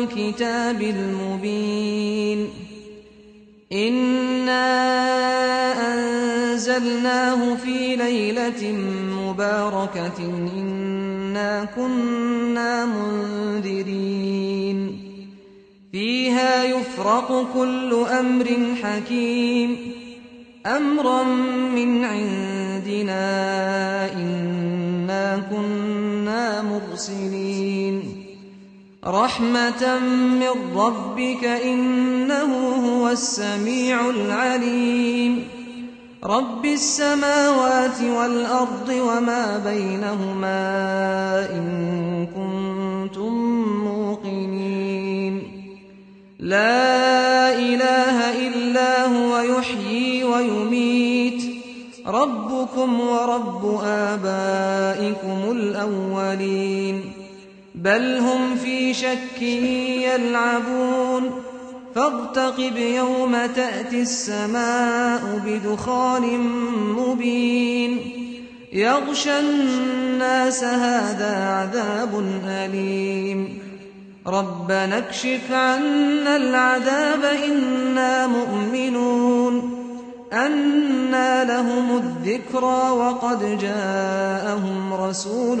والكتاب المبين. إنا أنزلناه في ليلة مباركة. إنا كنا منذرين. فيها يفرق كل أمر حكيم. أمرا من عندنا إنا كنا مرسلين. رحمة من ربك إنه هو السميع العليم رب السماوات والأرض وما بينهما إن كنتم موقنين لا إله إلا هو يحيي ويميت ربكم ورب آبائكم الأولين بل هم في شك يلعبون. فارتقب يوم تأتي السماء بدخان مبين. يغشى الناس هذا عذاب أليم. ربنا اكشف عنا العذاب إنا مؤمنون. أنى لهم الذكرى وقد جاءهم رسول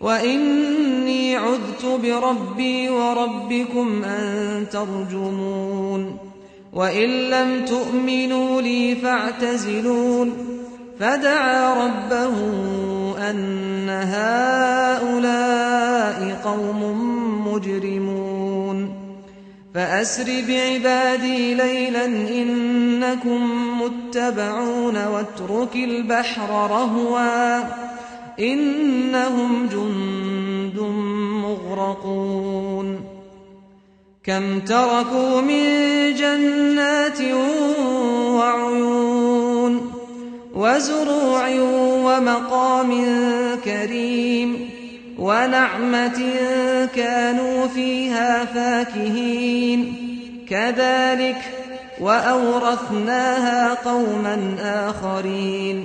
وإني عذت بربي وربكم أن ترجمون وإن لم تؤمنوا لي فاعتزلون فدعا ربه أن هؤلاء قوم مجرمون فأسر بعبادي ليلا إنكم متبعون واترك البحر رهوا إنهم جند مغرقون. كم تركوا من جنات وعيون وزروع ومقام كريم ونعمة كانوا فيها فاكهين. كذلك وأورثناها قوما آخرين.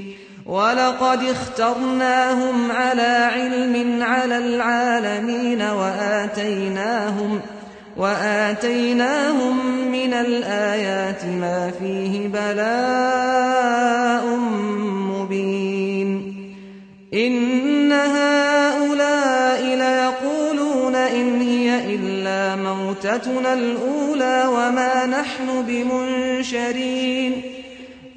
ولقد اخترناهم على علم على العالمين وآتيناهم وآتيناهم من الآيات ما فيه بلاء مبين. إن هؤلاء ليقولون إن هي إلا موتتنا الأولى وما نحن بمنشرين.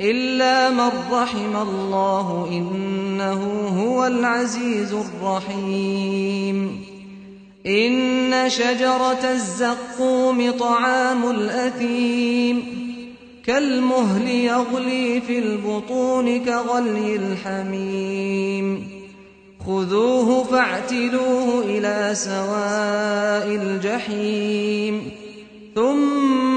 إلا من رحم الله إنه هو العزيز الرحيم. إن شجرة الزقوم طعام الأثيم كالمهل يغلي في البطون كغلي الحميم. خذوه فاعتلوه إلى سواء الجحيم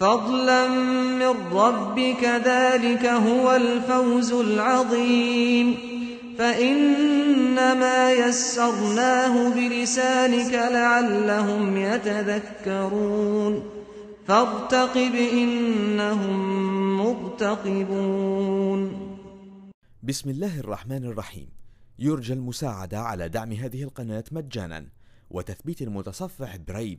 فضلا من ربك ذلك هو الفوز العظيم. فإنما يسرناه بلسانك لعلهم يتذكرون. فارتقب إنهم مرتقبون. بسم الله الرحمن الرحيم. يرجى المساعدة على دعم هذه القناة مجانا وتثبيت المتصفح برايف